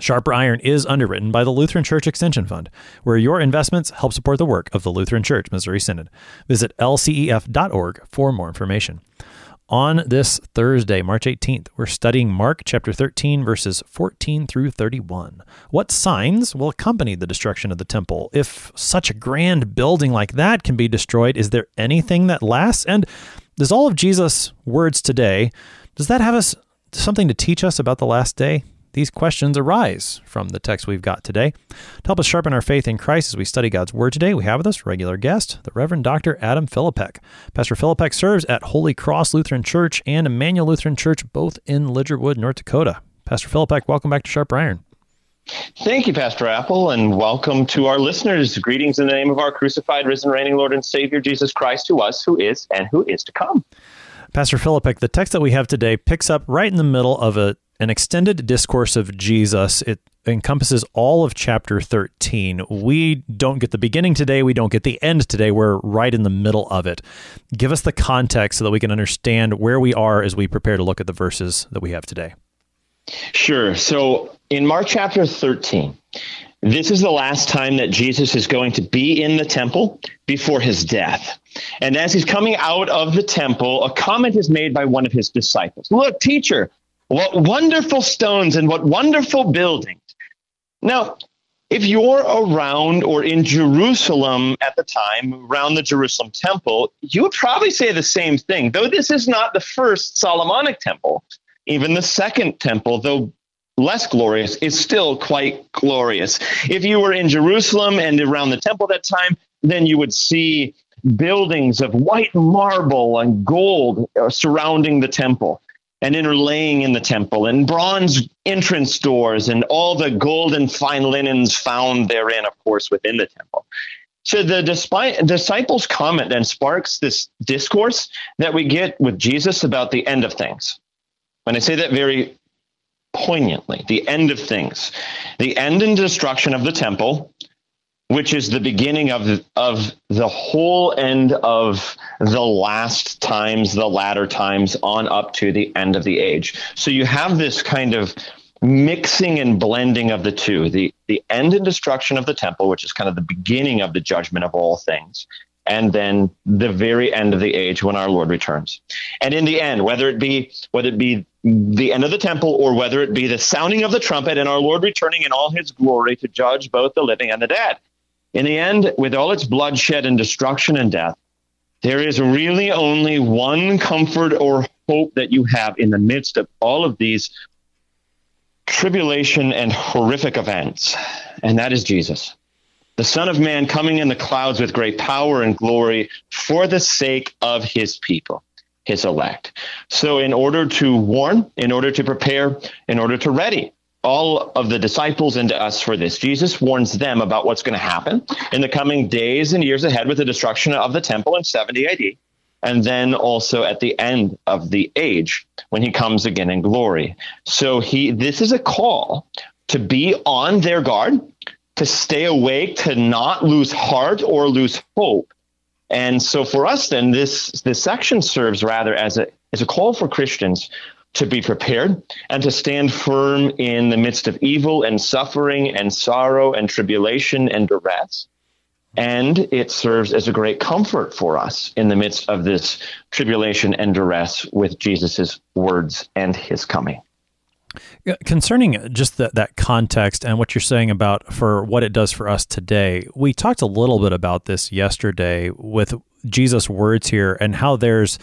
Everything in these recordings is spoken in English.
Sharper Iron is underwritten by the Lutheran Church Extension Fund, where your investments help support the work of the Lutheran Church Missouri Synod. Visit lcef.org for more information. On this Thursday, March 18th, we're studying Mark chapter 13, verses 14 through 31. What signs will accompany the destruction of the temple? If such a grand building like that can be destroyed, is there anything that lasts? And does all of Jesus' words today, does that have us something to teach us about the last day? These questions arise from the text we've got today. To help us sharpen our faith in Christ as we study God's Word today, we have with us regular guest, the Reverend Dr. Adam Philippek. Pastor Philippek serves at Holy Cross Lutheran Church and Emmanuel Lutheran Church, both in Lidgerwood, North Dakota. Pastor Philippek, welcome back to Sharp Iron. Thank you, Pastor Apple, and welcome to our listeners. Greetings in the name of our crucified, risen, reigning Lord and Savior Jesus Christ, who was, who is, and who is to come. Pastor Philippek, the text that we have today picks up right in the middle of a an extended discourse of Jesus. It encompasses all of chapter 13. We don't get the beginning today. We don't get the end today. We're right in the middle of it. Give us the context so that we can understand where we are as we prepare to look at the verses that we have today. Sure. So in Mark chapter 13, this is the last time that Jesus is going to be in the temple before his death. And as he's coming out of the temple, a comment is made by one of his disciples Look, teacher, what wonderful stones and what wonderful buildings. Now, if you're around or in Jerusalem at the time, around the Jerusalem temple, you would probably say the same thing. Though this is not the first Solomonic temple, even the second temple, though less glorious, is still quite glorious. If you were in Jerusalem and around the temple at that time, then you would see buildings of white marble and gold uh, surrounding the temple and interlaying in the temple, and bronze entrance doors, and all the gold and fine linens found therein, of course, within the temple. So the disciples' comment then sparks this discourse that we get with Jesus about the end of things. And I say that very poignantly the end of things, the end and destruction of the temple, which is the beginning of of the whole end of the last times, the latter times, on up to the end of the age. So you have this kind of mixing and blending of the two the the end and destruction of the temple which is kind of the beginning of the judgment of all things and then the very end of the age when our lord returns and in the end whether it be whether it be the end of the temple or whether it be the sounding of the trumpet and our lord returning in all his glory to judge both the living and the dead in the end, with all its bloodshed and destruction and death, there is really only one comfort or hope that you have in the midst of all of these tribulation and horrific events, and that is Jesus, the Son of Man coming in the clouds with great power and glory for the sake of his people, his elect. So, in order to warn, in order to prepare, in order to ready, all of the disciples and to us for this. Jesus warns them about what's going to happen in the coming days and years ahead with the destruction of the temple in 70 AD, and then also at the end of the age when he comes again in glory. So he this is a call to be on their guard, to stay awake, to not lose heart or lose hope. And so for us then this this section serves rather as a as a call for Christians to be prepared and to stand firm in the midst of evil and suffering and sorrow and tribulation and duress. And it serves as a great comfort for us in the midst of this tribulation and duress with Jesus' words and his coming. Concerning just the, that context and what you're saying about for what it does for us today, we talked a little bit about this yesterday with Jesus' words here and how there's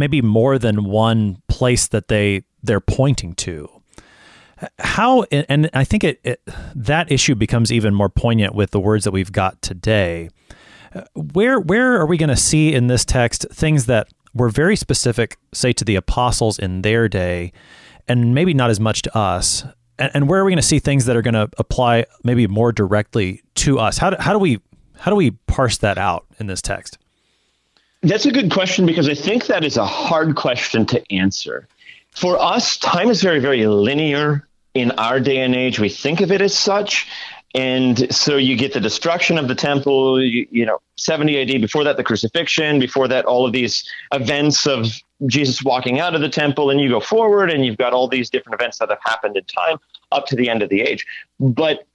maybe more than one place that they they're pointing to. How and i think it, it, that issue becomes even more poignant with the words that we've got today. Where where are we going to see in this text things that were very specific say to the apostles in their day and maybe not as much to us? And, and where are we going to see things that are going to apply maybe more directly to us? How do, how do we how do we parse that out in this text That's a good question because I think that is a hard question to answer. For us, time is very, very linear in our day and age. We think of it as such. And so you get the destruction of the temple, you, you, know, 70 AD, before that, the crucifixion, before that, all of these events of Jesus walking out of the temple, and you go forward and you've got all these different events that have happened in time up to the end of the age. But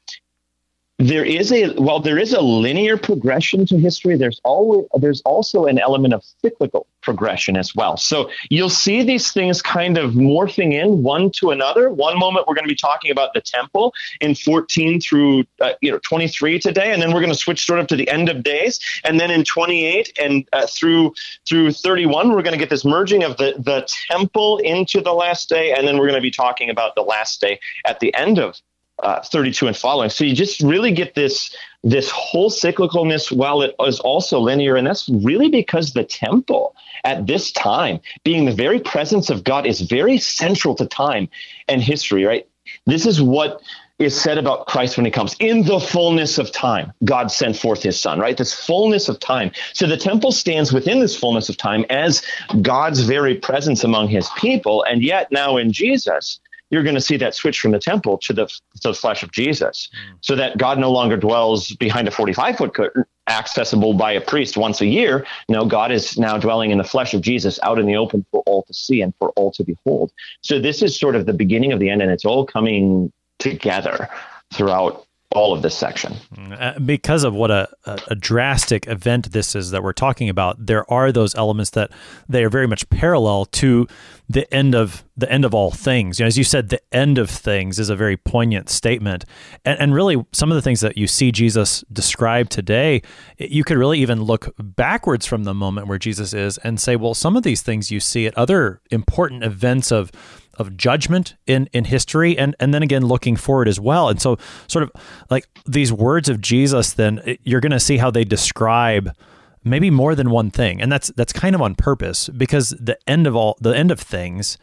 there is a while there is a linear progression to history. There's always there's also an element of cyclical progression as well. So you'll see these things kind of morphing in one to another. One moment we're going to be talking about the temple in 14 through uh, you know 23 today and then we're going to switch sort of to the end of days. And then in 28 and uh, through through 31 we're going to get this merging of the the temple into the last day and then we're going to be talking about the last day at the end of uh, 32 and following. So you just really get this this whole cyclicalness while it is also linear, and that's really because the temple at this time, being the very presence of God, is very central to time and history. Right. This is what is said about Christ when he comes. In the fullness of time, God sent forth his son, right? This fullness of time. So the temple stands within this fullness of time as God's very presence among his people. And yet now in Jesus, you're going to see that switch from the temple to the, to the flesh of Jesus, so that God no longer dwells behind a 45 foot curtain accessible by a priest once a year. No, God is now dwelling in the flesh of Jesus out in the open for all to see and for all to behold. So this is sort of the beginning of the end, and it's all coming together throughout all of this section. Uh, because of what a, a, a, drastic event this is that we're talking about, there are those elements that they are very much parallel to the end of the end of all things. You know, as you said, the end of things is a very poignant statement, and, and really some of the things that you see Jesus describe today, you could really even look backwards from the moment where Jesus is and say, well, some of these things you see at other important events of of judgment in in history and and then again looking forward as well and so sort of like these words of Jesus then you're going to see how they describe maybe more than one thing and that's that's kind of on purpose because the end of all the end of things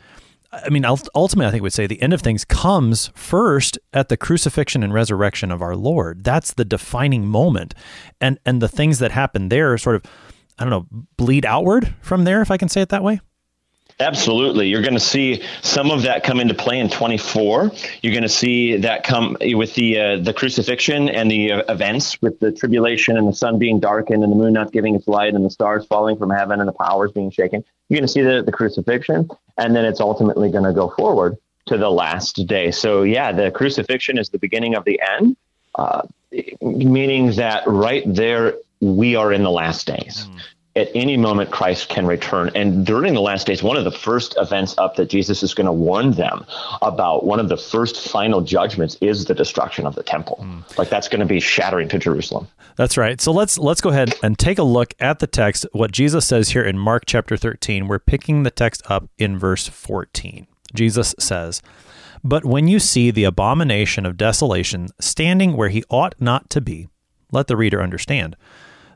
I mean, ultimately, I think we'd say the end of things comes first at the crucifixion and resurrection of our Lord. That's the defining moment, and and the things that happen there sort of, I don't know, bleed outward from there, if I can say it that way. Absolutely. You're going to see some of that come into play in 24. You're going to see that come with the uh, the crucifixion and the uh, events with the tribulation and the sun being darkened and the moon not giving its light and the stars falling from heaven and the powers being shaken. You're going to see the, the crucifixion and then it's ultimately going to go forward to the last day. So, yeah, the crucifixion is the beginning of the end, uh, meaning that right there we are in the last days. Mm at any moment Christ can return. And during the last days, one of the first events up that Jesus is going to warn them about, one of the first final judgments is the destruction of the temple. Mm. Like that's going to be shattering to Jerusalem. That's right. So let's let's go ahead and take a look at the text. What Jesus says here in Mark chapter 13. We're picking the text up in verse 14. Jesus says, "But when you see the abomination of desolation standing where he ought not to be, let the reader understand."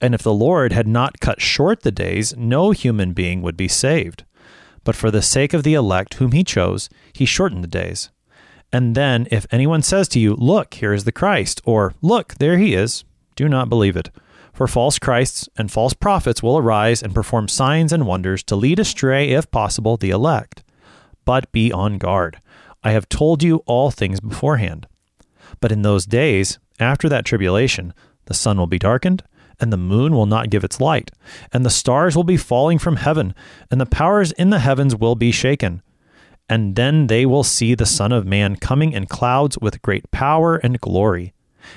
And if the Lord had not cut short the days, no human being would be saved. But for the sake of the elect whom he chose, he shortened the days. And then, if anyone says to you, Look, here is the Christ, or Look, there he is, do not believe it. For false Christs and false prophets will arise and perform signs and wonders to lead astray, if possible, the elect. But be on guard. I have told you all things beforehand. But in those days, after that tribulation, the sun will be darkened and the moon will not give its light, and the stars will be falling from heaven, and the powers in the heavens will be shaken. And then they will see the Son of Man coming in clouds with great power and glory.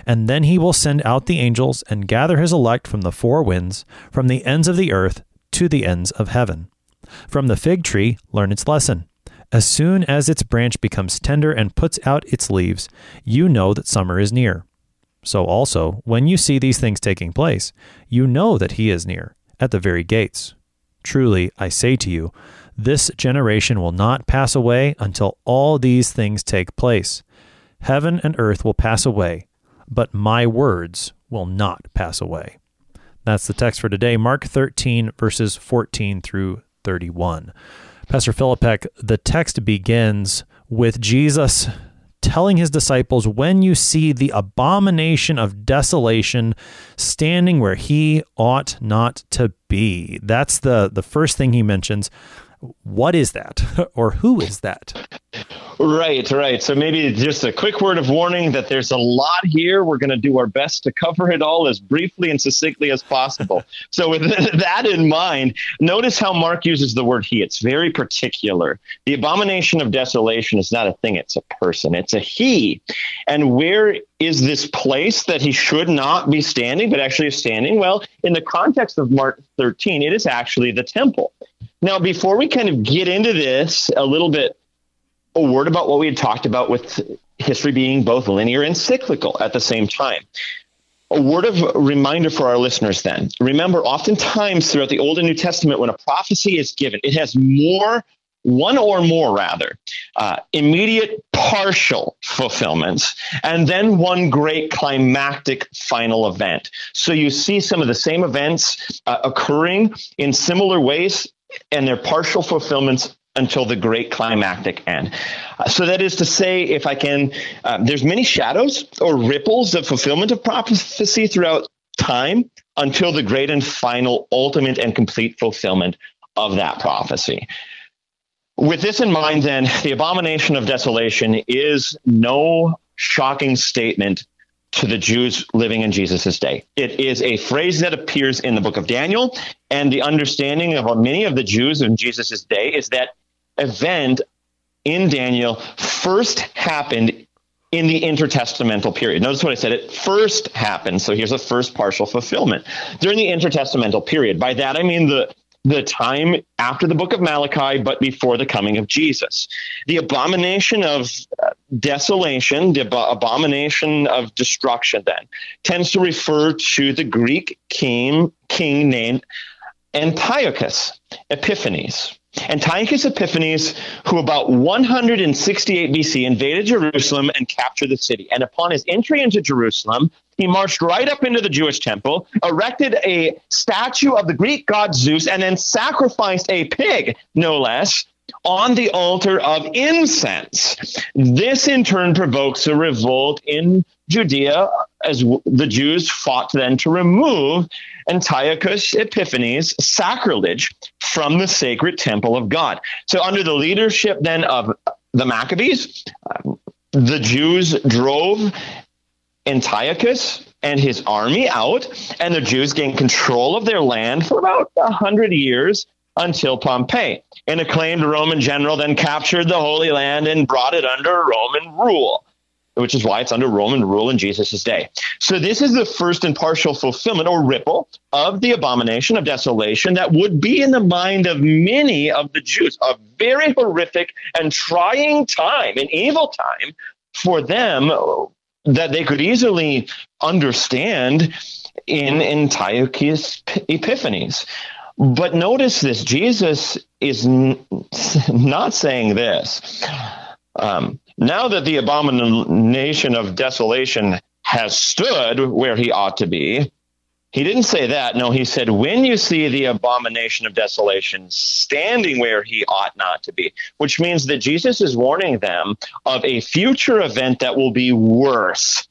And then he will send out the angels and gather his elect from the four winds, from the ends of the earth to the ends of heaven. From the fig tree, learn its lesson. As soon as its branch becomes tender and puts out its leaves, you know that summer is near. So also, when you see these things taking place, you know that he is near, at the very gates. Truly, I say to you, this generation will not pass away until all these things take place. Heaven and earth will pass away, but my words will not pass away. That's the text for today, Mark 13, verses 14 through 31. Pastor Philippek, the text begins with Jesus telling his disciples, When you see the abomination of desolation standing where he ought not to be. That's the, the first thing he mentions. What is that? or who is that? Right, right. So maybe just a quick word of warning that there's a lot here. We're going to do our best to cover it all as briefly and succinctly as possible. so, with that in mind, notice how Mark uses the word he. It's very particular. The abomination of desolation is not a thing, it's a person, it's a he. And where is this place that he should not be standing, but actually is standing? Well, in the context of Mark 13, it is actually the temple. Now, before we kind of get into this a little bit a word about what we had talked about with history being both linear and cyclical at the same time. A word of reminder for our listeners then. Remember, oftentimes throughout the Old and New Testament, when a prophecy is given, it has more, one or more rather, uh, immediate partial fulfillments, and then one great climactic final event. So you see some of the same events uh, occurring in similar ways, and their partial fulfillments until the great climactic end. Uh, so that is to say, if I can, uh, there's many shadows or ripples of fulfillment of prophecy throughout time until the great and final, ultimate and complete fulfillment of that prophecy. With this in mind, then, the abomination of desolation is no shocking statement to the Jews living in Jesus' day. It is a phrase that appears in the book of Daniel, and the understanding of many of the Jews in Jesus' day is that event in Daniel first happened in the intertestamental period. Notice what I said. It first happened. So here's a first partial fulfillment during the intertestamental period. By that, I mean the the time after the book of Malachi, but before the coming of Jesus. The abomination of uh, desolation, the abomination of destruction, then tends to refer to the Greek king, king named Antiochus Epiphanes. Antiochus Epiphanes, who about 168 BC invaded Jerusalem and captured the city. And upon his entry into Jerusalem, he marched right up into the Jewish temple, erected a statue of the Greek god Zeus, and then sacrificed a pig, no less, on the altar of incense. This in turn provokes a revolt in Judea as the Jews fought then to remove Antiochus Epiphanes' sacrilege from the sacred temple of God. So, under the leadership then of the Maccabees, um, the Jews drove Antiochus and his army out, and the Jews gained control of their land for about a hundred years until Pompey. An acclaimed Roman general then captured the Holy Land and brought it under Roman rule which is why it's under Roman rule in Jesus' day. So this is the first and partial fulfillment or ripple of the abomination of desolation that would be in the mind of many of the Jews, a very horrific and trying time, an evil time for them that they could easily understand in Antiochus Epiphanes. But notice this Jesus is n- not saying this. Um, now that the abomination of desolation has stood where he ought to be, he didn't say that. No, he said, when you see the abomination of desolation standing where he ought not to be, which means that Jesus is warning them of a future event that will be worse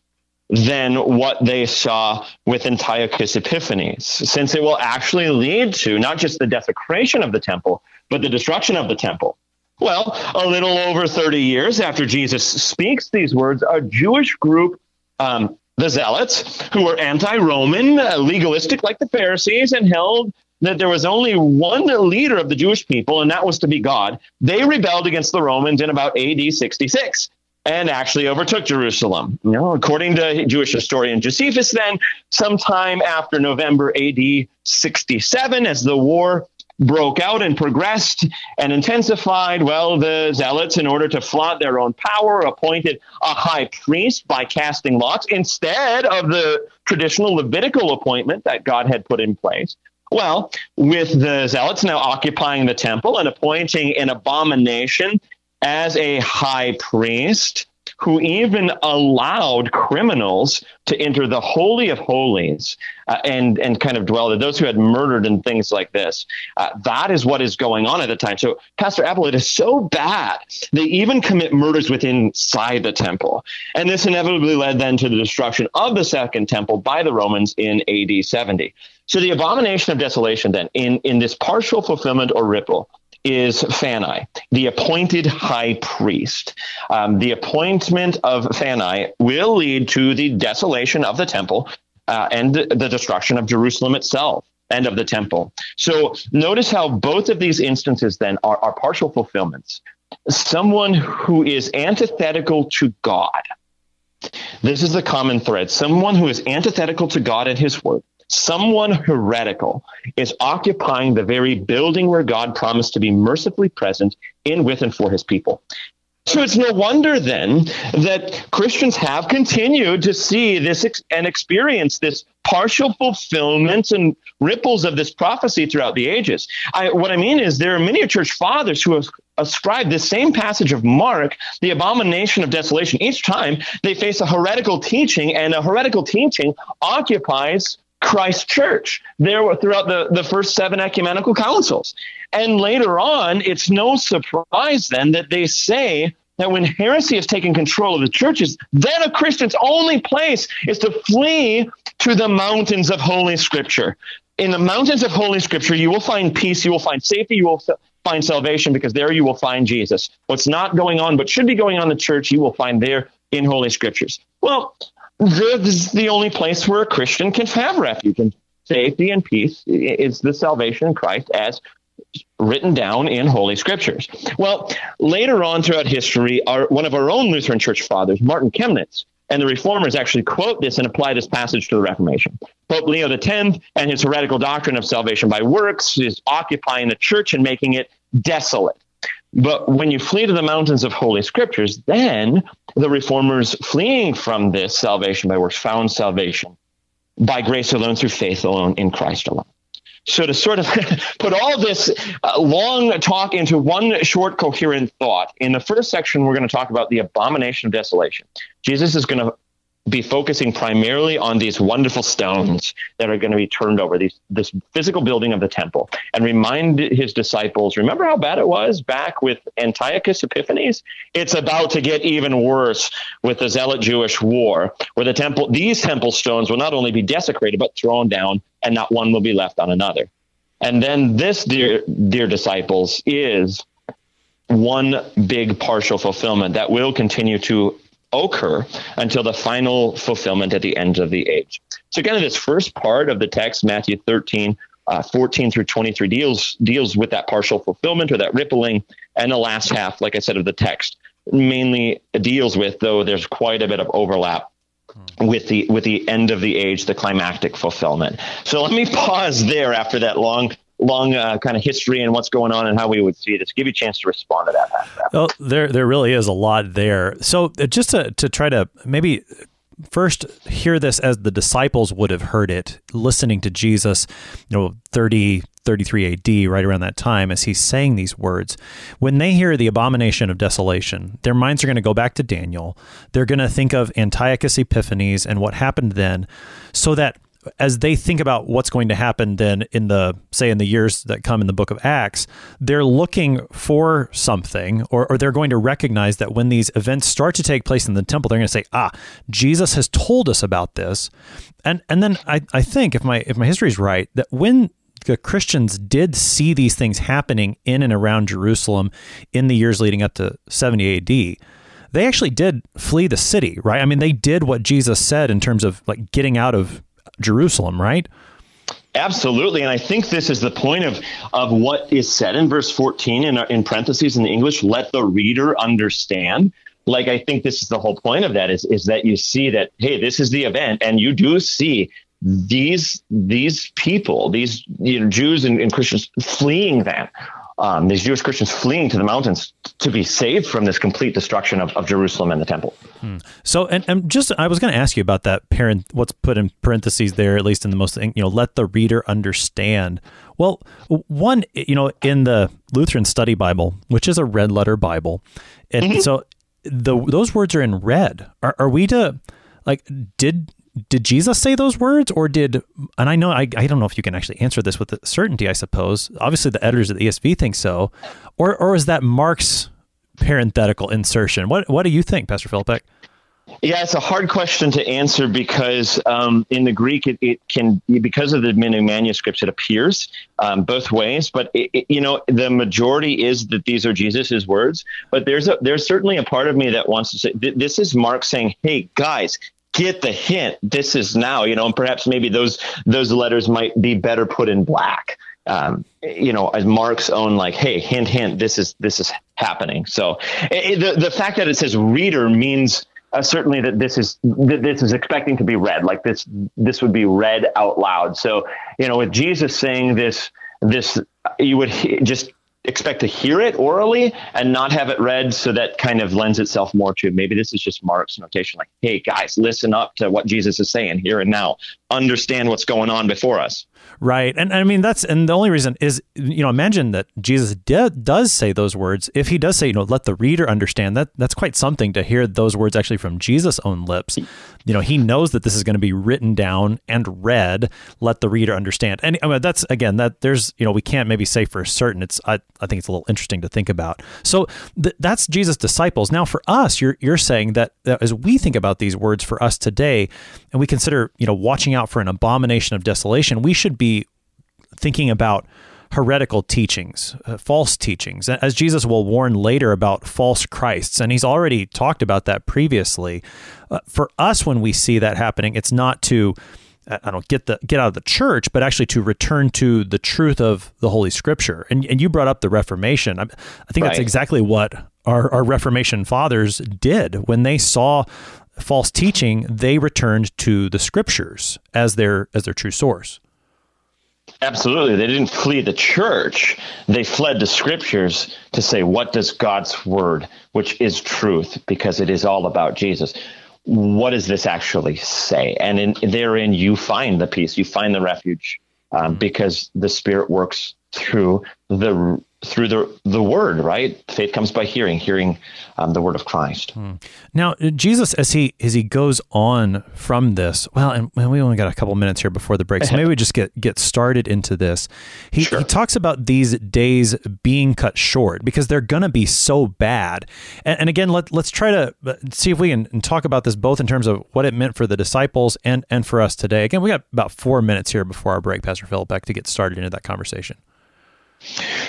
than what they saw with Antiochus Epiphanes, since it will actually lead to not just the desecration of the temple, but the destruction of the temple. Well, a little over 30 years after Jesus speaks these words, a Jewish group, um, the Zealots, who were anti Roman, uh, legalistic like the Pharisees, and held that there was only one leader of the Jewish people, and that was to be God, they rebelled against the Romans in about AD 66 and actually overtook Jerusalem. You know, according to Jewish historian Josephus, then sometime after November AD 67, as the war broke out and progressed and intensified, well, the zealots, in order to flaunt their own power, appointed a high priest by casting lots instead of the traditional Levitical appointment that God had put in place. Well, with the zealots now occupying the temple and appointing an abomination as a high priest, who even allowed criminals to enter the holy of holies uh, and and kind of dwell there. Those who had murdered and things like this. Uh, that is what is going on at the time. So, Pastor Apple, it is so bad they even commit murders within inside the temple, and this inevitably led then to the destruction of the second temple by the Romans in AD 70. So, the abomination of desolation then in in this partial fulfillment or ripple is Phanai, the appointed high priest. Um, the appointment of Phanai will lead to the desolation of the temple uh, and the destruction of Jerusalem itself and of the temple. So notice how both of these instances then are, are partial fulfillments. Someone who is antithetical to God. This is the common thread. Someone who is antithetical to God and his word someone heretical is occupying the very building where God promised to be mercifully present in, with, and for his people. So it's no wonder then that Christians have continued to see this ex- and experience this partial fulfillment and ripples of this prophecy throughout the ages. I, what I mean is there are many church fathers who have ascribed this same passage of Mark, the abomination of desolation. Each time they face a heretical teaching, and a heretical teaching occupies Christ Church there were throughout the, the first seven ecumenical councils. And later on, it's no surprise then that they say that when heresy has taken control of the churches, then a Christian's only place is to flee to the mountains of Holy Scripture. In the mountains of Holy Scripture, you will find peace, you will find safety, you will find salvation, because there you will find Jesus. What's not going on, but should be going on in the church, you will find there in Holy Scriptures. Well, this is the only place where a Christian can have refuge and safety and peace is the salvation in Christ as written down in Holy Scriptures. Well, later on throughout history, our, one of our own Lutheran Church fathers, Martin Chemnitz, and the Reformers actually quote this and apply this passage to the Reformation. Pope Leo X and his heretical doctrine of salvation by works is occupying the church and making it desolate. But when you flee to the mountains of Holy Scriptures, then the reformers fleeing from this salvation by works found salvation by grace alone through faith alone in Christ alone. So to sort of put all this uh, long talk into one short coherent thought, in the first section we're going to talk about the abomination of desolation. Jesus is going to be focusing primarily on these wonderful stones that are going to be turned over these this physical building of the temple and remind his disciples remember how bad it was back with antiochus epiphanes? It's about to get even worse with the zealot jewish war where the temple these temple stones will not only be desecrated but thrown down and not one will be left on another. And then this dear dear disciples is one big partial fulfillment that will continue to occur until the final fulfillment at the end of the age. So, kind of this first part of the text, Matthew 13, uh, 14 through 23, deals deals with that partial fulfillment or that rippling, and the last half, like I said, of the text mainly deals with, though there's quite a bit of overlap with the with the end of the age, the climactic fulfillment. So let me pause there after that long long uh, kind of history and what's going on and how we would see this. Give you a chance to respond to that. Well, there there really is a lot there. So uh, just to to try to maybe first hear this as the disciples would have heard it listening to Jesus, you know, 30 33 AD, right around that time, as he's saying these words. When they hear the abomination of desolation, their minds are going to go back to Daniel. They're going to think of Antiochus Epiphanes and what happened then, so that as they think about what's going to happen then in the say in the years that come in the book of acts they're looking for something or, or they're going to recognize that when these events start to take place in the temple they're going to say ah jesus has told us about this and and then i, I think if my if my history is right that when the Christians did see these things happening in and around Jerusalem in the years leading up to 70 AD they actually did flee the city, right? I mean, they did what Jesus said in terms of like getting out of Jerusalem, right? Absolutely, and I think this is the point of of what is said in verse 14 in in parentheses in the English. Let the reader understand. Like I think this is the whole point of that is is that you see that hey, this is the event, and you do see these these people, these you know, Jews and, and Christians fleeing that um, these Jewish Christians fleeing to the mountains to be saved from this complete destruction of, of Jerusalem and the temple. Hmm. So, and, and just I was going to ask you about that parent. What's put in parentheses there, at least in the most, you know, let the reader understand. Well, one, you know, in the Lutheran Study Bible, which is a red letter Bible, and mm-hmm. so the those words are in red. Are, are we to like did did Jesus say those words or did and I know I, I don't know if you can actually answer this with certainty I suppose obviously the editors of the ESV think so or or is that Mark's parenthetical insertion what what do you think Pastor Philippek yeah, it's a hard question to answer because um, in the Greek, it, it, can, because of the many manuscripts, it appears um, both ways. But it, it, you know, the majority is that these are Jesus's words. But there's a, there's certainly a part of me that wants to say this is Mark saying, "Hey, guys, get the hint. This is now, you know, and perhaps maybe those those letters might be better put in black. Um, you know, as Mark's own, like, hey, hint, hint, this is this is happening. So it, the the fact that it says reader means uh, certainly that this is that this is expecting to be read, like this this would be read out loud. So you know, with Jesus saying this, this you would he- just expect to hear it orally and not have it read so that kind of lends itself more to maybe this is just mark's notation like hey guys listen up to what jesus is saying here and now. Understand what's going on before us Right. And I mean, that's, and the only reason is, you know, imagine that Jesus does say those words. If he does say, you know, let the reader understand that, that's quite something to hear those words actually from Jesus' own lips. You know, he knows that this is going to be written down and read, let the reader understand. And I mean, that's, again, that there's, you know, we can't maybe say for certain. It's, I, I think it's a little interesting to think about. So th- that's Jesus' disciples. Now, for us, you're, you're saying that, that as we think about these words for us today, and we consider, you know, watching out for an abomination of desolation, we should be thinking about heretical teachings, uh, false teachings, as Jesus will warn later about false Christs. And he's already talked about that previously. Uh, for us, when we see that happening, it's not to I don't get the get out of the church, but actually to return to the truth of the Holy Scripture. And and you brought up the Reformation. I, I think right. that's exactly what our, our Reformation fathers did when they saw false teaching. They returned to the Scriptures as their as their true source. Absolutely. They didn't flee the church. They fled the scriptures to say, what does God's word, which is truth, because it is all about Jesus, what does this actually say? And in, therein, you find the peace, you find the refuge, um, because the Spirit works through the through the the word, right? Faith comes by hearing, hearing um, the word of Christ. Hmm. Now, Jesus, as he as he goes on from this, well, and, and, we only got a couple minutes here before the break, so maybe we just get get started into this. He, sure. he talks about these days being cut short because they're going to be so bad. And, and, again, let let's try to uh, see if we can talk about this both in terms of what it meant for the disciples and and for us today. Again, we got about four minutes here before our break, Pastor Philippek, to get started into that conversation.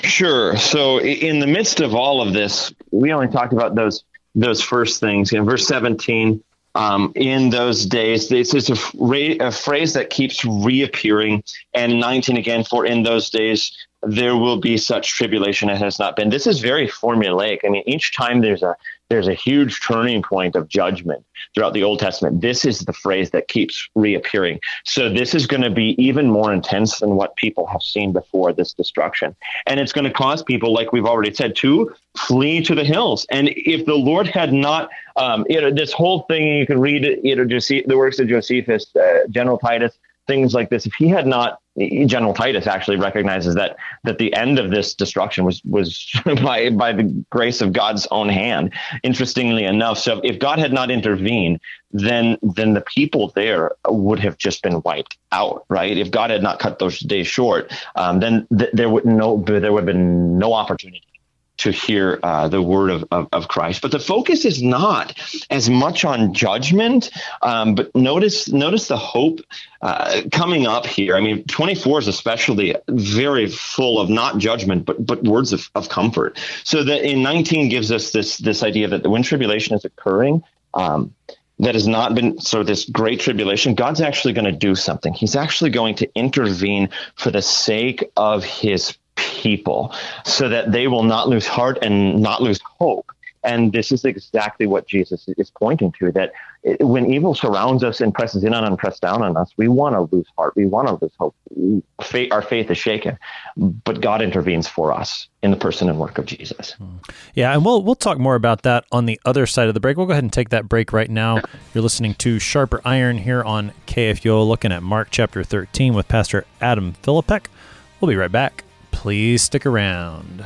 Sure. So in the midst of all of this, we only talked about those those first things. In verse 17, um, in those days, this is a, a phrase that keeps reappearing. And 19 again, for in those days there will be such tribulation as has not been. This is very formulaic. I mean, each time there's a there's a huge turning point of judgment throughout the Old Testament. This is the phrase that keeps reappearing. So this is going to be even more intense than what people have seen before this destruction. And it's going to cause people, like we've already said, to flee to the hills. And if the Lord had not, um, you know, this whole thing, you can read, you know, Jose- the works of Josephus, uh, General Titus, things like this. If he had not, General Titus actually recognizes that that the end of this destruction was was by by the grace of God's own hand. Interestingly enough, so if God had not intervened, then then the people there would have just been wiped out, right? If God had not cut those days short, um, then th- there would no there would have been no opportunity to hear uh, the word of, of, of, Christ. But the focus is not as much on judgment, um, but notice notice the hope uh, coming up here. I mean, 24 is especially very full of not judgment, but but words of, of comfort. So that in 19 gives us this this idea that when tribulation is occurring. Um, that has not been sort of this great tribulation, God's actually going to do something. He's actually going to intervene for the sake of his people so that they will not lose heart and not lose hope And this is exactly what Jesus is pointing to that when evil surrounds us and presses in on and presses down on us, we want to lose heart. We want to lose hope. Our faith is shaken, but God intervenes for us in the person and work of Jesus. Hmm. Yeah, and we'll we'll talk more about that on the other side of the break. We'll go ahead and take that break right now. You're listening to Sharper Iron here on KFUO, looking at Mark chapter 13 with Pastor Adam Philippek. We'll be right back. Please stick around.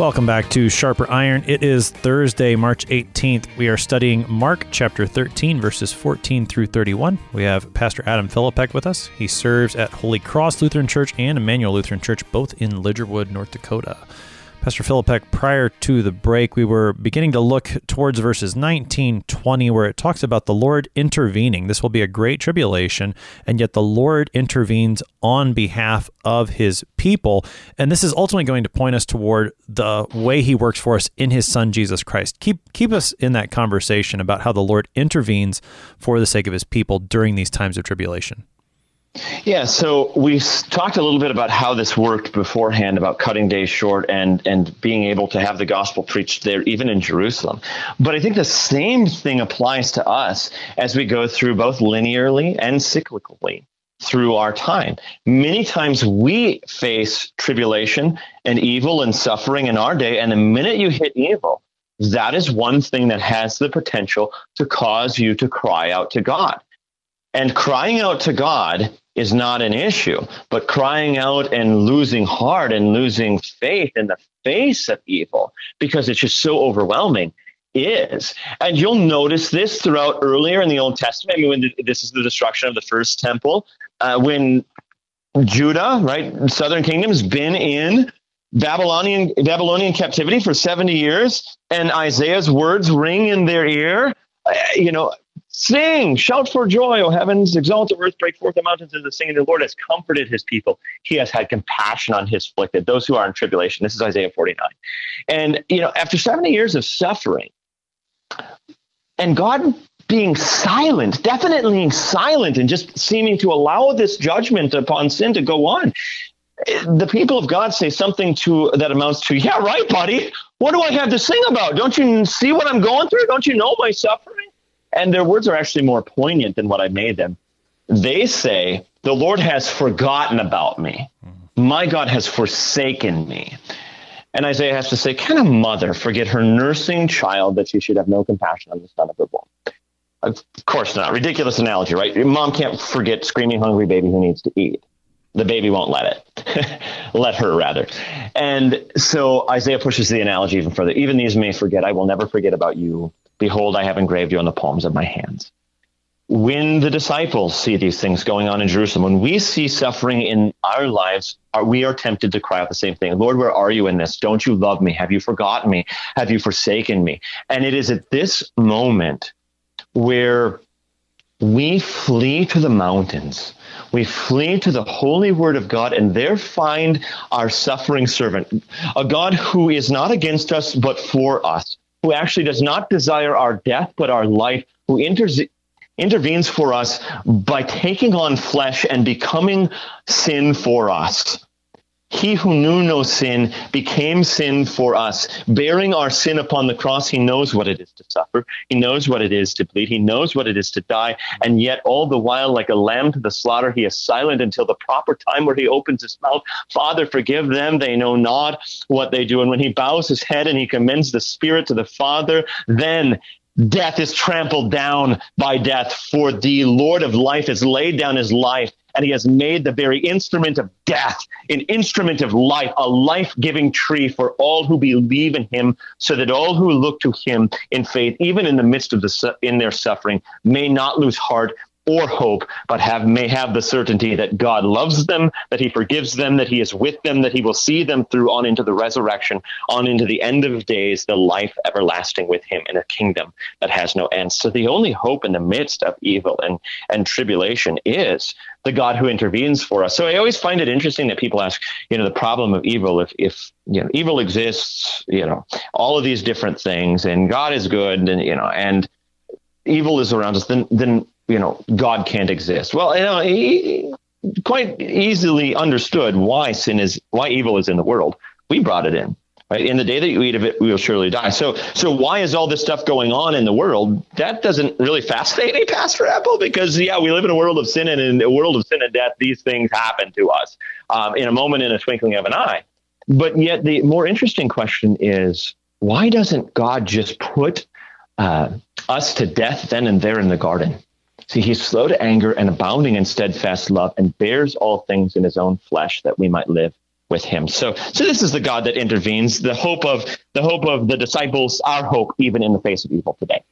Welcome back to Sharper Iron. It is Thursday, March 18th. We are studying Mark chapter 13, verses 14 through 31. We have Pastor Adam Philippek with us. He serves at Holy Cross Lutheran Church and Emmanuel Lutheran Church, both in Lidgerwood, North Dakota. Pastor Philippek, prior to the break, we were beginning to look towards verses 19, 20, where it talks about the Lord intervening. This will be a great tribulation, and yet the Lord intervenes on behalf of his people. And this is ultimately going to point us toward the way he works for us in his son, Jesus Christ. Keep, keep us in that conversation about how the Lord intervenes for the sake of his people during these times of tribulation. Yeah, so we talked a little bit about how this worked beforehand about cutting days short and and being able to have the gospel preached there even in Jerusalem. But I think the same thing applies to us as we go through both linearly and cyclically through our time. Many times we face tribulation and evil and suffering in our day and the minute you hit evil, that is one thing that has the potential to cause you to cry out to God. And crying out to God is not an issue, but crying out and losing heart and losing faith in the face of evil because it's just so overwhelming is. And you'll notice this throughout earlier in the Old Testament. I mean, when this is the destruction of the first temple, uh, when Judah, right, southern kingdom, has been in Babylonian Babylonian captivity for 70 years, and Isaiah's words ring in their ear. Uh, you know, Sing, shout for joy, O heavens, exalt the earth, break forth the mountains into singing. The Lord has comforted his people. He has had compassion on his afflicted, those who are in tribulation. This is Isaiah 49. And, you know, after 70 years of suffering, and God being silent, definitely silent, and just seeming to allow this judgment upon sin to go on, the people of God say something to that amounts to, "Yeah, right, buddy. What do I have to sing about? Don't you see what I'm going through? Don't you know my suffering?" And their words are actually more poignant than what I made them. They say, The Lord has forgotten about me. My God has forsaken me. And Isaiah has to say, Can a mother forget her nursing child that she should have no compassion on the son of her womb? Of course not. Ridiculous analogy, right? Your mom can't forget screaming hungry baby who needs to eat. The baby won't let it. let her rather. And so Isaiah pushes the analogy even further. Even these may forget. I will never forget about you. Behold, I have engraved you on the palms of my hands. When the disciples see these things going on in Jerusalem, when we see suffering in our lives, are, we are tempted to cry out the same thing Lord, where are you in this? Don't you love me? Have you forgotten me? Have you forsaken me? And it is at this moment where we flee to the mountains. We flee to the holy word of God and there find our suffering servant, a God who is not against us, but for us, who actually does not desire our death but our life, who inter- intervenes for us by taking on flesh and becoming sin for us. He who knew no sin became sin for us, bearing our sin upon the cross. He knows what it is to suffer. He knows what it is to bleed. He knows what it is to die. And yet, all the while, like a lamb to the slaughter, he is silent until the proper time where he opens his mouth. Father, forgive them. They know not what they do. And when he bows his head and he commends the Spirit to the Father, then death is trampled down by death for the lord of life has laid down his life and he has made the very instrument of death an instrument of life, a life giving tree for all who believe in him, so that all who look to him in faith, even in the midst of the in their suffering, may not lose heart or hope, but have may have the certainty that God loves them, that He forgives them, that He is with them, that He will see them through on into the resurrection, on into the end of days, the life everlasting with Him in a kingdom that has no end. So the only hope in the midst of evil and and tribulation is the God who intervenes for us. So I always find it interesting that people ask, you know, the problem of evil. If if you know evil exists, you know, all of these different things, and God is good, and you know, and evil is around us, then then you know, God can't exist. Well, you know, he, quite easily understood why sin is, why evil is in the world. We brought it in. Right? In the day that you eat of it, we will surely die. So, so why is all this stuff going on in the world? That doesn't really fascinate me, Pastor Appel, because yeah, we live in a world of sin, and in a world of sin and death, these things happen to us um, in a moment, in a twinkling of an eye. But yet, the more interesting question is, why doesn't God just put uh, us to death then and there in the garden? See, he's slow to anger and abounding in steadfast love and bears all things in his own flesh that we might live with him. So, so this is the God that intervenes, the hope of the hope of the disciples, our hope even in the face of evil today.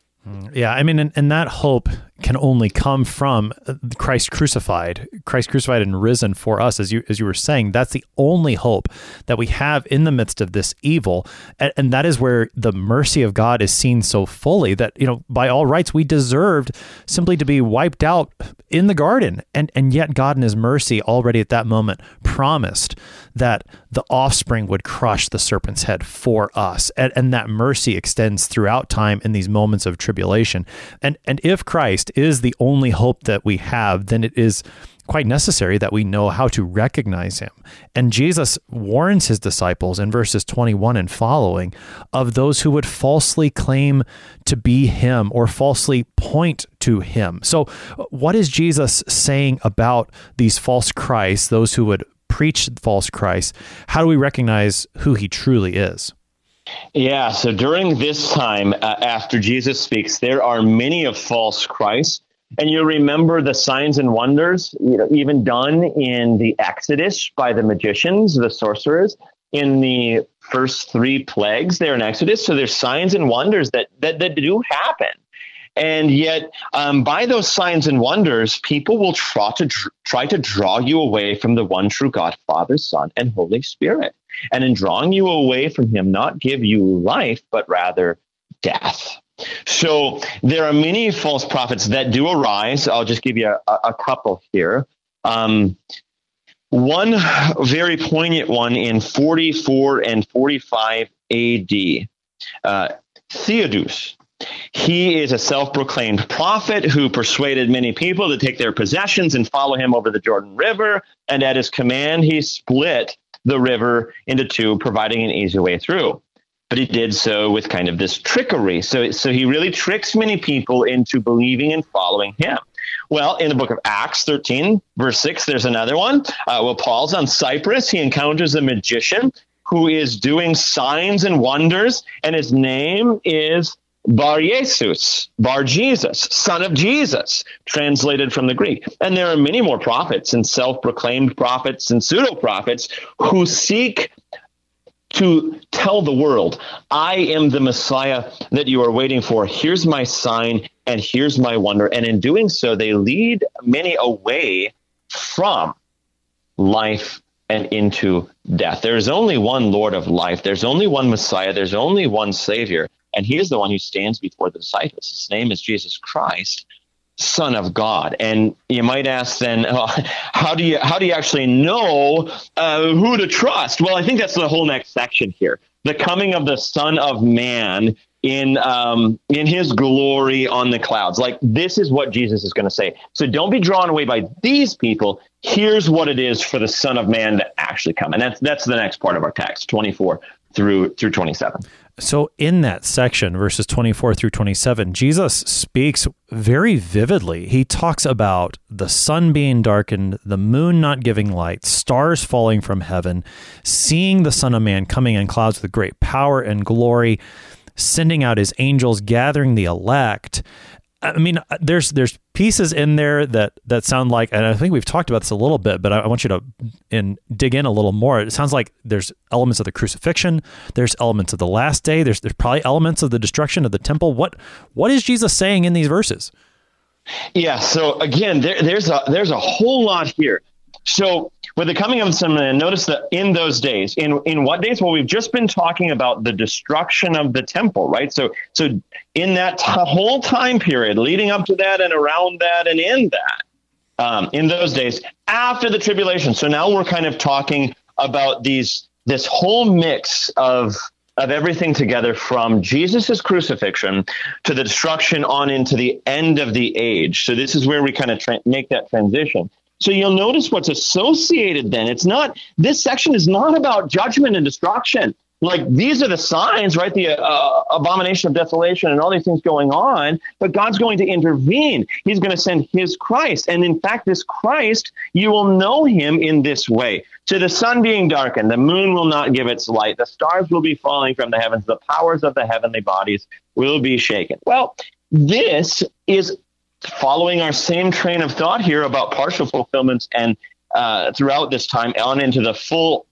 Yeah, I mean, and, and, that hope can only come from uh, Christ crucified, Christ crucified and risen for us, as you as you were saying. That's the only hope that we have in the midst of this evil, and, and that is where the mercy of God is seen so fully. That you know, by all rights, we deserved simply to be wiped out in the garden, and and yet God, in His mercy, already at that moment promised that the offspring would crush the serpent's head for us. And, and that mercy extends throughout time in these moments of tribulation. And, and if Christ is the only hope that we have, then it is quite necessary that we know how to recognize him. And Jesus warns his disciples in verses 21 and following of those who would falsely claim to be him or falsely point to him. So, what is Jesus saying about these false Christs, those who would preach false Christ, how do we recognize who he truly is? Yeah, so during this time uh, after Jesus speaks, there are many of false Christ, And you remember the signs and wonders, you know, even done in the Exodus by the magicians, the sorcerers, in the first three plagues there in Exodus. So there's signs and wonders that that, that do happen. And yet, um, by those signs and wonders, people will try to try to draw you away from the one true God, Father, Son, and Holy Spirit. And in drawing you away from Him, not give you life, but rather death. So there are many false prophets that do arise. I'll just give you a, a couple here. Um, one very poignant one in 44 and 45 AD. Uh, he is a self proclaimed prophet who persuaded many people to take their possessions and follow him over the Jordan River. And at his command, he split the river into two, providing an easy way through. But he did so with kind of this trickery. So, so he really tricks many people into believing and following him. Well, in the book of Acts 13, verse 6, there's another one. Uh, well, Paul's on Cyprus. He encounters a magician who is doing signs and wonders, and his name is Bar Jesus, Bar Jesus, son of Jesus, translated from the Greek. And there are many more prophets and self proclaimed prophets and pseudo prophets who seek to tell the world, I am the Messiah that you are waiting for. Here's my sign and here's my wonder. And in doing so, they lead many away from life and into death. There is only one Lord of life. There's only one Messiah. There's only one Savior. And he is the one who stands before the disciples. His name is Jesus Christ, Son of God. And you might ask then, uh, how do you how do you actually know uh, who to trust? Well, I think that's the whole next section here. The coming of the Son of Man in um, in His glory on the clouds. Like this is what Jesus is going to say. So don't be drawn away by these people. Here's what it is for the Son of Man to actually come, and that's that's the next part of our text, twenty four through through twenty seven. So, in that section, verses 24 through 27, Jesus speaks very vividly. He talks about the sun being darkened, the moon not giving light, stars falling from heaven, seeing the Son of Man coming in clouds with great power and glory, sending out his angels, gathering the elect. I mean, uh, there's there's pieces in there that that sound like, and I think we've talked about this a little bit, but I, I want you to in dig in a little more. It sounds like there's elements of the crucifixion, there's elements of the last day, there's there's probably elements of the destruction of the temple. What what is Jesus saying in these verses? Yeah. So again, there, there's a there's a whole lot here. So with the coming of the Son of Man, notice that in those days, in in what days? Well, we've just been talking about the destruction of the temple, right? So so in that t- whole time period, leading up to that and around that and in that, um, in those days after the tribulation. So now we're kind of talking about these this whole mix of of everything together from Jesus' crucifixion to the destruction on into the end of the age. So this is where we kind of tra- make that transition. So you'll notice what's associated then. It's not, this section is not about judgment and destruction. Like these are the signs, right? The uh, abomination of desolation and all these things going on, but God's going to intervene. He's going to send his Christ. And in fact, this Christ, you will know him in this way. To the sun being darkened, the moon will not give its light, the stars will be falling from the heavens, the powers of the heavenly bodies will be shaken. Well, this is following our same train of thought here about partial fulfillments and uh, throughout this time on into the full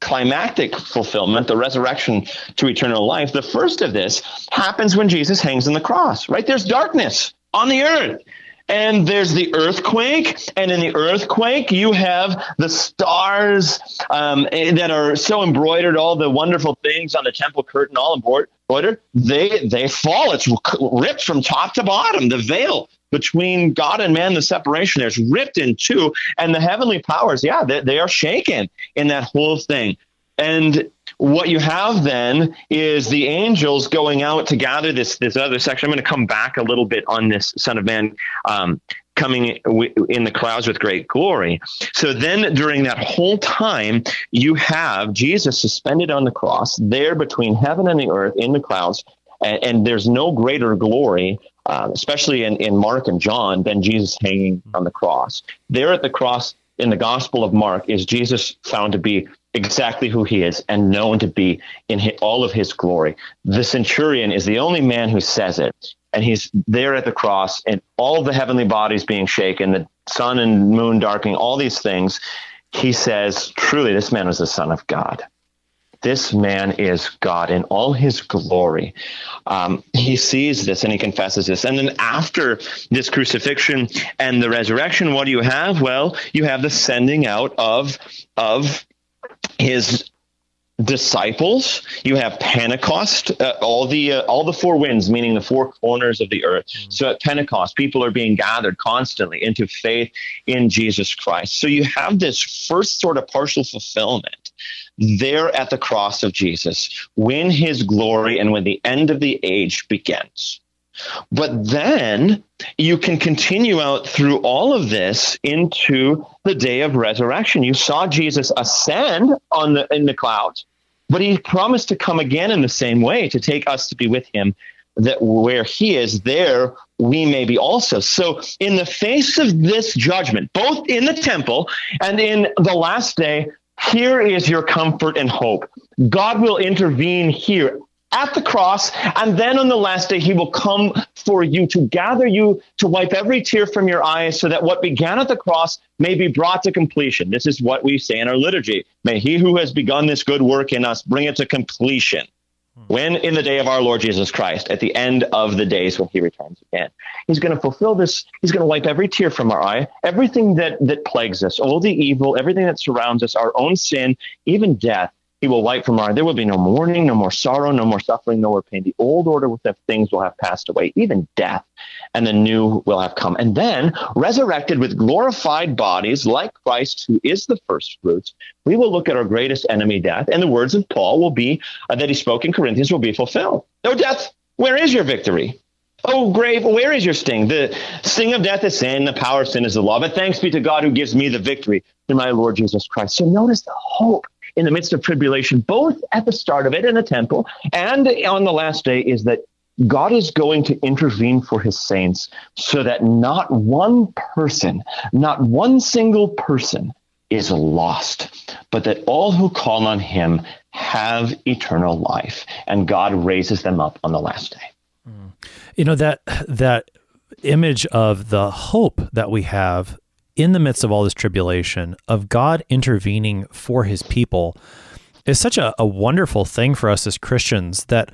climactic fulfillment, the resurrection to eternal life. The first of this happens when Jesus hangs on the cross, right? There's darkness on the earth. And there's the earthquake, and in the earthquake, you have the stars um, that are so embroidered, all the wonderful things on the temple curtain, all embroidered. They they fall. It's ripped from top to bottom. The veil between God and man, the separation there's ripped in two, and the heavenly powers, yeah, they, they are shaken in that whole thing. And what you have then is the angels going out to gather this this other section. I'm going to come back a little bit on this Son of Man um, coming in the clouds with great glory. So then, during that whole time, you have Jesus suspended on the cross there between heaven and the earth in the clouds, and, and there's no greater glory um, especially in, in Mark and John, than Jesus hanging on the cross. There at the cross in the Gospel of Mark is Jesus found to be exactly who he is and known to be in his, all of his glory. The centurion is the only man who says it. And he's there at the cross, and all the heavenly bodies being shaken, the sun and moon darkening, all these things. He says, Truly, this man was the Son of God this man is God in all his glory. Um, he sees this and he confesses this. And then after this crucifixion and the resurrection, what do you have? Well, you have the sending out of, of his disciples you have pentecost uh, all the uh, all the four winds meaning the four corners of the earth mm-hmm. so at pentecost people are being gathered constantly into faith in jesus christ so you have this first sort of partial fulfillment there at the cross of Jesus when his glory and when the end of the age begins. But then you can continue out through all of this into the day of resurrection. You saw Jesus ascend on the in the clouds, but he promised to come again in the same way to take us to be with him that where he is there we may be also. So, in the face of this judgment, both in the temple and in the last day, here is your comfort and hope. God will intervene here at the cross, and then on the last day, he will come for you to gather you, to wipe every tear from your eyes, so that what began at the cross may be brought to completion. This is what we say in our liturgy. May he who has begun this good work in us bring it to completion. When in the day of our Lord Jesus Christ, at the end of the days when he returns again, he's going to fulfill this. He's going to wipe every tear from our eye, everything that, that plagues us, all the evil, everything that surrounds us, our own sin, even death he will wipe from our. There will be no mourning, no more sorrow, no more suffering, no more pain. The old order of things will have passed away, even death, and the new will have come. And then, resurrected with glorified bodies, like Christ, who is the first fruits, we will look at our greatest enemy, death, and the words of Paul will be uh, that he spoke in Corinthians will be fulfilled. No death, where is your victory? Oh, grave, where is your sting? The sting of death is sin, the power of sin is the law. But thanks be to God who gives me the victory through my Lord Jesus Christ. So notice the hope in the midst of tribulation, both at the start of it in the temple and on the last day, is that God is going to intervene for his saints so that not one person, not one single person is lost, but that all who call on him have eternal life and God raises them up on the last day. You know that that image of the hope that we have in the midst of all this tribulation, of God intervening for his people, is such a, a wonderful thing for us as Christians that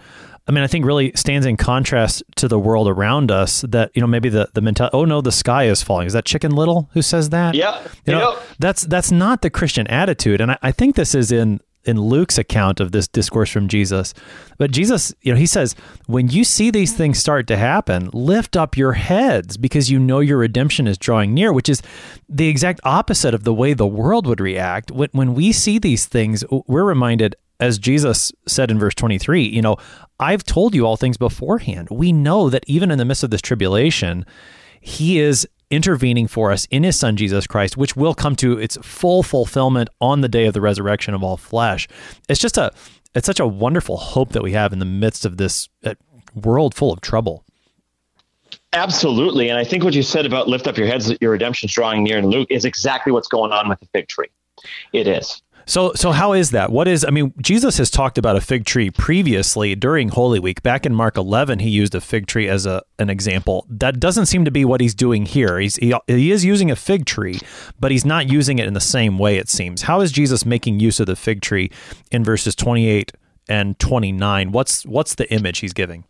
I mean, I think really stands in contrast to the world around us that, you know, maybe the, the mentality, oh no, the sky is falling. Is that Chicken Little who says that? Yeah. You know, that's, that's not the Christian attitude. And I, I think this is in, in Luke's account of this discourse from Jesus. But Jesus, you know, he says, when you see these things start to happen, lift up your heads because you know your redemption is drawing near, which is the exact opposite of the way the world would react. When, when we see these things, we're reminded, as Jesus said in verse 23, you know, I've told you all things beforehand. We know that even in the midst of this tribulation, he is intervening for us in his son Jesus Christ, which will come to its full fulfillment on the day of the resurrection of all flesh. It's just a it's such a wonderful hope that we have in the midst of this uh, world full of trouble. Absolutely. And I think what you said about lift up your heads that your redemption's drawing near in Luke is exactly what's going on with the fig tree. It is. So, so how is that? What is? I mean, Jesus has talked about a fig tree previously during Holy Week. Back in Mark 11, he used a fig tree as a an example. That doesn't seem to be what he's doing here. He's he, he is using a fig tree, but he's not using it in the same way. It seems. How is Jesus making use of the fig tree in verses 28 and 29? What's what's the image he's giving?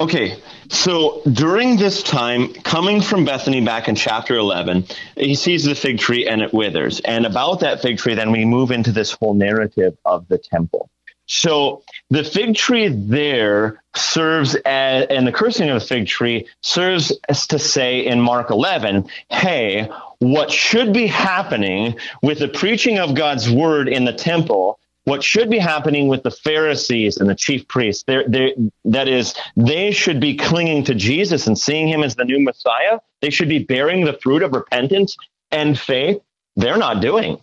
Okay, so during this time, coming from Bethany back in chapter 11, he sees the fig tree and it withers. And about that fig tree, then we move into this whole narrative of the temple. So the fig tree there serves as, and the cursing of the fig tree serves as to say in Mark 11, hey, what should be happening with the preaching of God's word in the temple what should be happening with the Pharisees and the chief priests, they're, they're, that is, they should be clinging to Jesus and seeing him as the new Messiah. They should be bearing the fruit of repentance and faith. They're not doing.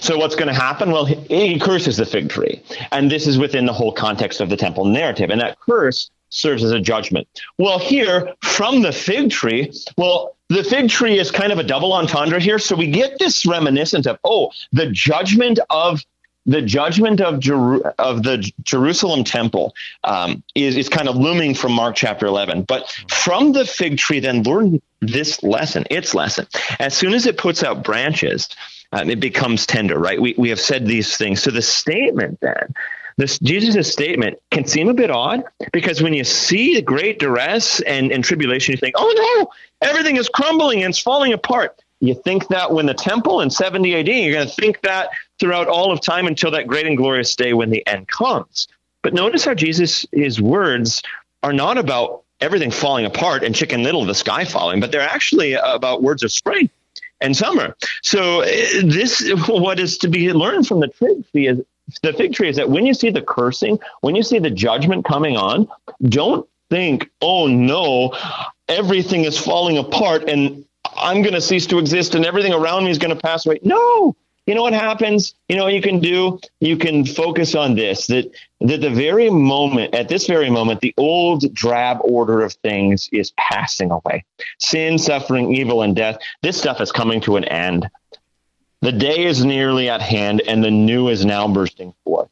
So what's going to happen? Well, he, he curses the fig tree. And this is within the whole context of the temple narrative. And that curse serves as a judgment. Well, here from the fig tree, well, the fig tree is kind of a double entendre here. So we get this reminiscent of, oh, the judgment of the judgment of Jeru- of the Jerusalem temple um, is is kind of looming from Mark chapter 11. But from the fig tree, then learn this lesson, its lesson. As soon as it puts out branches, um, it becomes tender, right? We we have said these things. So the statement then. This Jesus' statement can seem a bit odd because when you see the great duress and, and tribulation, you think, oh no, everything is crumbling and it's falling apart. You think that when the temple in 70 AD, you're going to think that throughout all of time until that great and glorious day when the end comes. But notice how Jesus, his words are not about everything falling apart and chicken little, the sky falling, but they're actually about words of spring and summer. So uh, this, what is to be learned from the fig tree is the fig tree is that when you see the cursing, when you see the judgment coming on, don't think, oh no, everything is falling apart and I'm going to cease to exist and everything around me is going to pass away. No, you know what happens? You know what you can do? You can focus on this that that the very moment, at this very moment, the old drab order of things is passing away. Sin, suffering, evil, and death. This stuff is coming to an end. The day is nearly at hand, and the new is now bursting forth.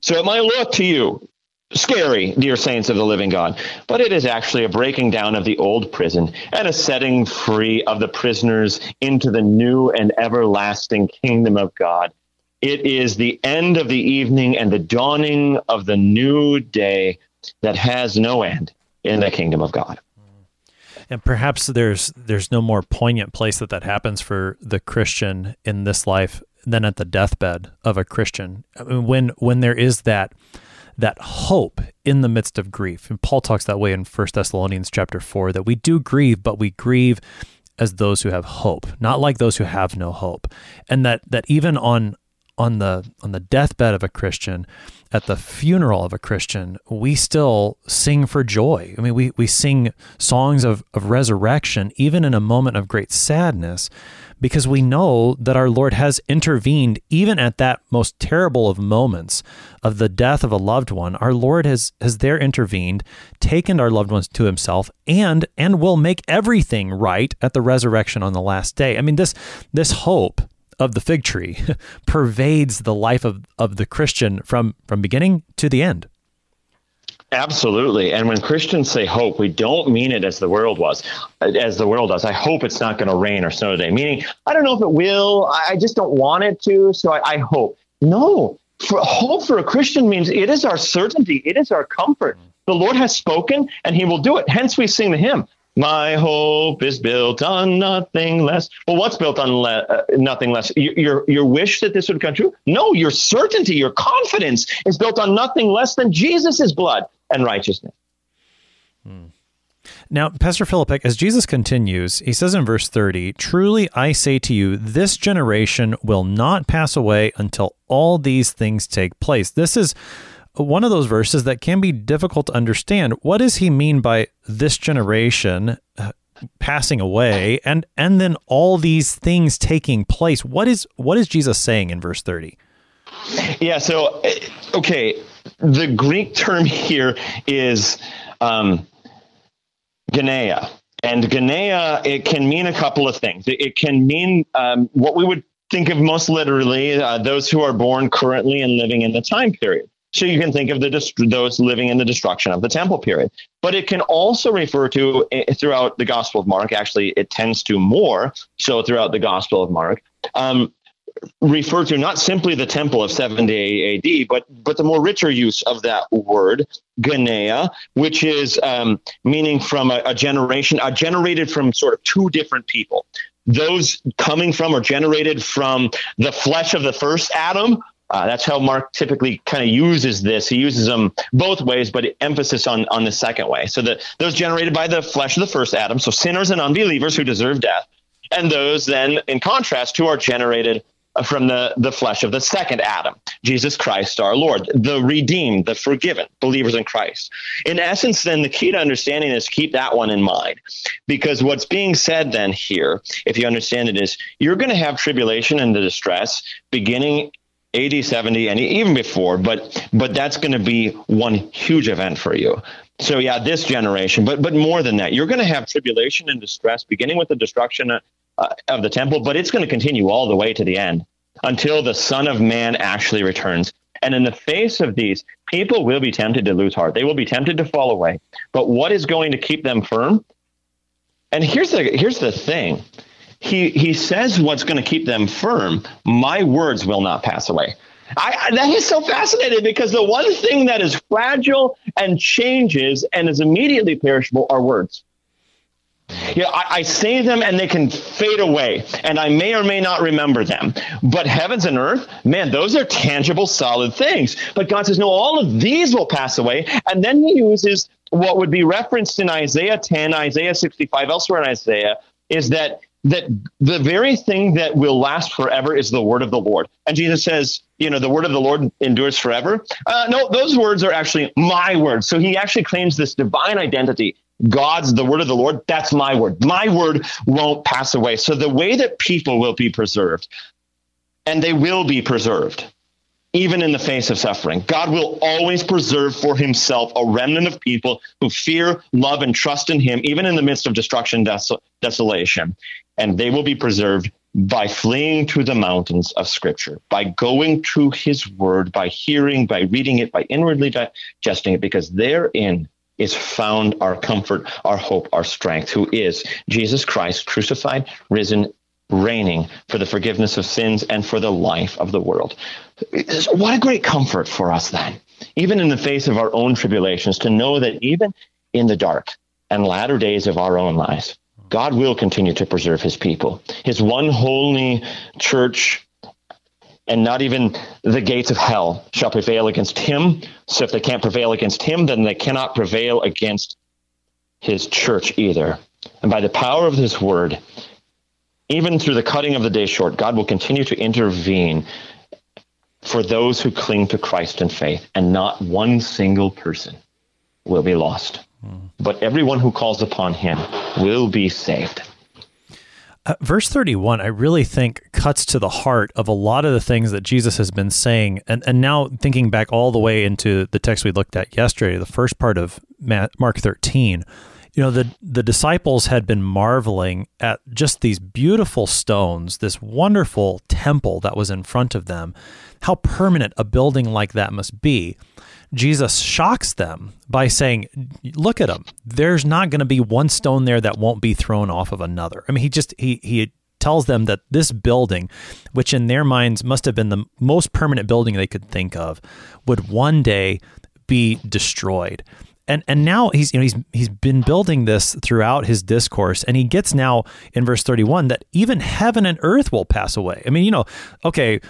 So it might look to you scary, dear saints of the living God, but it is actually a breaking down of the old prison and a setting free of the prisoners into the new and everlasting kingdom of God. It is the end of the evening and the dawning of the new day that has no end in the kingdom of God. And perhaps there's there's no more poignant place that that happens for the Christian in this life than at the deathbed of a Christian. I mean, when when there is that that hope in the midst of grief. And Paul talks that way in 1 Thessalonians chapter 4 that we do grieve, but we grieve as those who have hope, not like those who have no hope. And that that even on on the on the deathbed of a Christian, at the funeral of a Christian, we still sing for joy. I mean, we, we sing songs of, of resurrection, even in a moment of great sadness, because we know that our Lord has intervened even at that most terrible of moments of the death of a loved one. Our Lord has has there intervened, taken our loved ones to himself and and will make everything right at the resurrection on the last day. I mean this this hope of the fig tree pervades the life of, of the Christian from from beginning to the end. Absolutely. And when Christians say hope, we don't mean it as the world was, as the world does. I hope it's not going to rain or snow today. Meaning, I don't know if it will. I just don't want it to. So I, I hope. No, for hope for a Christian means it is our certainty. It is our comfort. The Lord has spoken and he will do it. Hence we sing the hymn. My hope is built on nothing less. Well, what's built on le- uh, nothing less? Your, your, your wish that this would come true? No, your certainty, your confidence is built on nothing less than Jesus' blood and righteousness. Hmm. Now, Pastor Philip, as Jesus continues, he says in verse 30, Truly I say to you, this generation will not pass away until all these things take place. This is one of those verses that can be difficult to understand. What does he mean by this generation uh, passing away and and then all these things taking place? What is what is Jesus saying in verse 30? Yeah, so uh, okay, the Greek term here is um Genea. And Genea, it can mean a couple of things. It, it can mean um, what we would think of most literally uh, those who are born currently and living in the time period. So you can think of the those living in the destruction of the temple period. But it can also refer to uh, throughout the Gospel of Mark. Actually, it tends to more so throughout the Gospel of Mark. Um, refer to not simply the temple of 70 AD, but but the more richer use of that word, Genea, which is um, meaning from a, a generation, uh, generated from sort of two different people. Those coming from or generated from the flesh of the first Adam. Uh, that's how Mark typically kind of uses this. He uses them both ways, but emphasis on on the second way. So that those generated by the flesh of the first Adam, so sinners and unbelievers who deserve death, and those then, in contrast, who are generated from the, the flesh of the second Adam, Jesus Christ our Lord, the redeemed, the forgiven, believers in Christ. In essence, then the key to understanding is keep that one in mind. Because what's being said then here, if you understand it, is you're going to have tribulation and the distress beginning AD 70 and even before, but but that's going to be one huge event for you. So yeah, this generation, but but more than that, you're going to have tribulation and distress beginning with the destruction uh, of the temple, but it's going to continue all the way to the end until the Son of Man actually returns. And in the face of these, people will be tempted to lose heart. They will be tempted to fall away. But what is going to keep them firm? And here's the here's the thing. He he says what's going to keep them firm. My words will not pass away. I, that is so fascinating because the one thing that is fragile and changes and is immediately perishable are words. Yeah, I, I, say them and they can fade away, and I may or may not remember them. But heavens and earth, man, those are tangible, solid things. But God says, no, all of these will pass away. And then he uses what would be referenced in Isaiah 10, Isaiah 65, elsewhere in Isaiah, is that that the very thing that will last forever is the word of the Lord. And Jesus says, you know, the word of the Lord endures forever. Uh, no, those words are actually my words. So he actually claims this divine identity God's the word of the Lord, that's my word. My word won't pass away. So the way that people will be preserved, and they will be preserved, even in the face of suffering. God will always preserve for himself a remnant of people who fear, love, and trust in him, even in the midst of destruction, des- desolation. And they will be preserved by fleeing to the mountains of Scripture, by going to his word, by hearing, by reading it, by inwardly digesting it, because therein is found our comfort, our hope, our strength, who is Jesus Christ, crucified, risen, reigning for the forgiveness of sins and for the life of the world. What a great comfort for us then, even in the face of our own tribulations, to know that even in the dark and latter days of our own lives, God will continue to preserve his people. His one holy church and not even the gates of hell shall prevail against him. So if they can't prevail against him, then they cannot prevail against his church either. And by the power of his word, even through the cutting of the day short, God will continue to intervene for those who cling to Christ in faith, and not one single person will be lost. Mm. But everyone who calls upon him will be saved. Uh, verse 31, I really think cuts to the heart of a lot of the things that Jesus has been saying. And, and now thinking back all the way into the text we looked at yesterday, the first part of Mark 13, You know, the the disciples had been marveling at just these beautiful stones, this wonderful temple that was in front of them, how permanent a building like that must be. Jesus shocks them by saying, "Look at them. There's not going to be one stone there that won't be thrown off of another." I mean, he just he he tells them that this building, which in their minds must have been the most permanent building they could think of, would one day be destroyed. And and now he's you know he's he's been building this throughout his discourse and he gets now in verse 31 that even heaven and earth will pass away. I mean, you know, okay,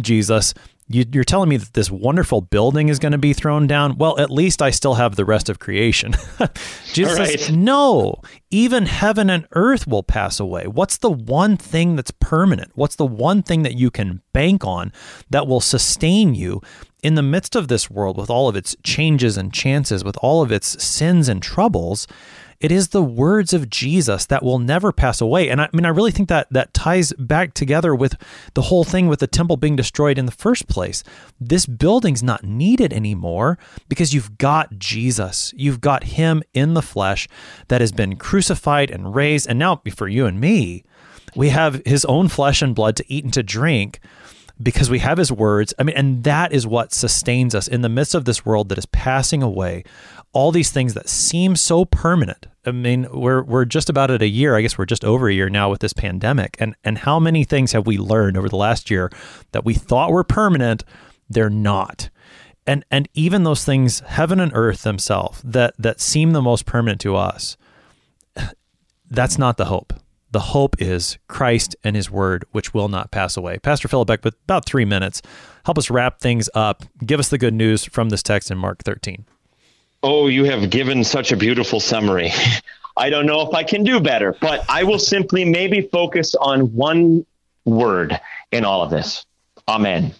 Jesus, you, are telling me that this wonderful building is going to be thrown down. Well, at least I still have the rest of creation. Jesus right. says, no, even heaven and earth will pass away. What's the one thing that's permanent? What's the one thing that you can bank on that will sustain you in the midst of this world with all of its changes and chances, with all of its sins and troubles? It is the words of Jesus that will never pass away. And I, I mean, I really think that that ties back together with the whole thing with the temple being destroyed in the first place. This building's not needed anymore because you've got Jesus. You've got him in the flesh that has been crucified and raised. And now for you and me, we have his own flesh and blood to eat and to drink because we have his words. I mean, and that is what sustains us in the midst of this world that is passing away all these things that seem so permanent. I mean, we're we're just about at a year. I guess we're just over a year now with this pandemic. And and how many things have we learned over the last year that we thought were permanent, they're not. And and even those things, heaven and earth themselves, that that seem the most permanent to us, that's not the hope. The hope is Christ and his word, which will not pass away. Pastor Philippek, with about three minutes, help us wrap things up. Give us the good news from this text in Mark 13. Oh, you have given such a beautiful summary. I don't know if I can do better, but I will simply maybe focus on one word in all of this. Amen.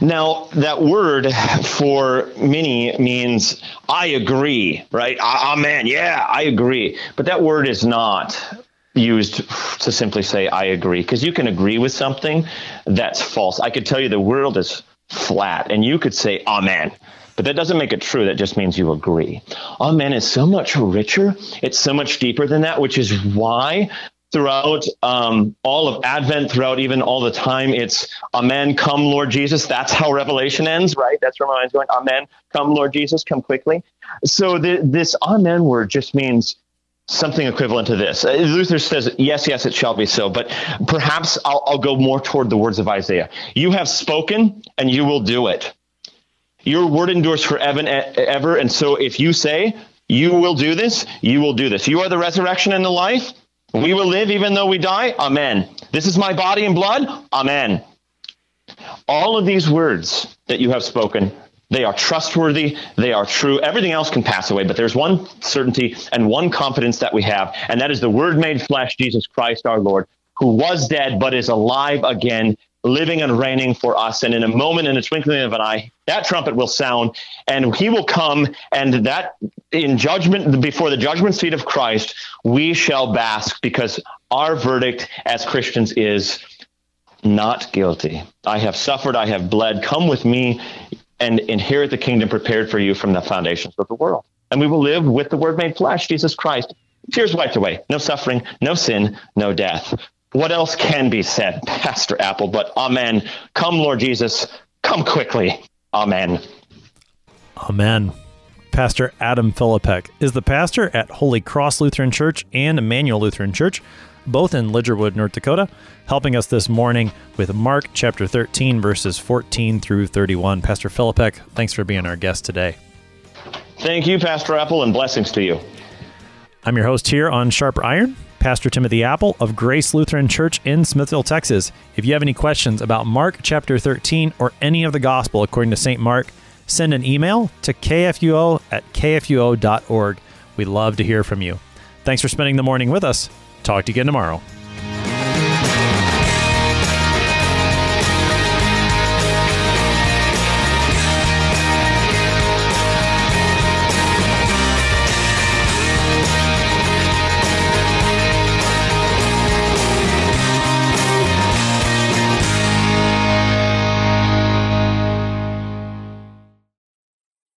Now, that word for many means I agree, right? Amen. Yeah, I agree. But that word is not used to simply say I agree because you can agree with something that's false. I could tell you the world is flat and you could say amen but that doesn't make it true. That just means you agree. Amen is so much richer. It's so much deeper than that, which is why throughout um, all of Advent, throughout even all the time, it's Amen, come Lord Jesus. That's how Revelation ends, right? That's where my mind's going. Amen, come Lord Jesus, come quickly. So the, this Amen word just means something equivalent to this. Uh, Luther says, yes, yes, it shall be so. But perhaps I'll, I'll go more toward the words of Isaiah. You have spoken and you will do it. Your word endures forever and ever. And so if you say, you will do this, you will do this. You are the resurrection and the life. We will live even though we die. Amen. This is my body and blood. Amen. All of these words that you have spoken, they are trustworthy, they are true. Everything else can pass away, but there's one certainty and one confidence that we have, and that is the Word made flesh, Jesus Christ our Lord, who was dead but is alive again living and reigning for us. And in a moment, in a twinkling of an eye, that trumpet will sound, and he will come, and that in judgment, before the judgment seat of Christ, we shall bask because our verdict as Christians is not guilty. I have suffered, I have bled. Come with me and inherit the kingdom prepared for you from the foundations of the world. And we will live with the word made flesh, Jesus Christ. Tears wiped away, no suffering, no sin, no death what else can be said, Pastor Appel, But Amen. Come, Lord Jesus. Come quickly. Amen. Amen. Pastor Adam Philippek is the pastor at Holy Cross Lutheran Church and Emmanuel Lutheran Church, both in Lidgerwood, North Dakota, helping us this morning with Mark chapter 13, verses 14 through 31. Pastor Philippek, thanks for being our guest today. Thank you, Pastor Appel, and blessings to you. I'm your host here on Sharper Iron. Pastor Timothy Appel of Grace Lutheran Church in Smithville, Texas. If you have any questions about Mark chapter 13 or any of the gospel according to St. Mark, send an email to kfuo at kfuo.org. We'd love to hear from you. Thanks for spending the morning with us. Talk to you again tomorrow.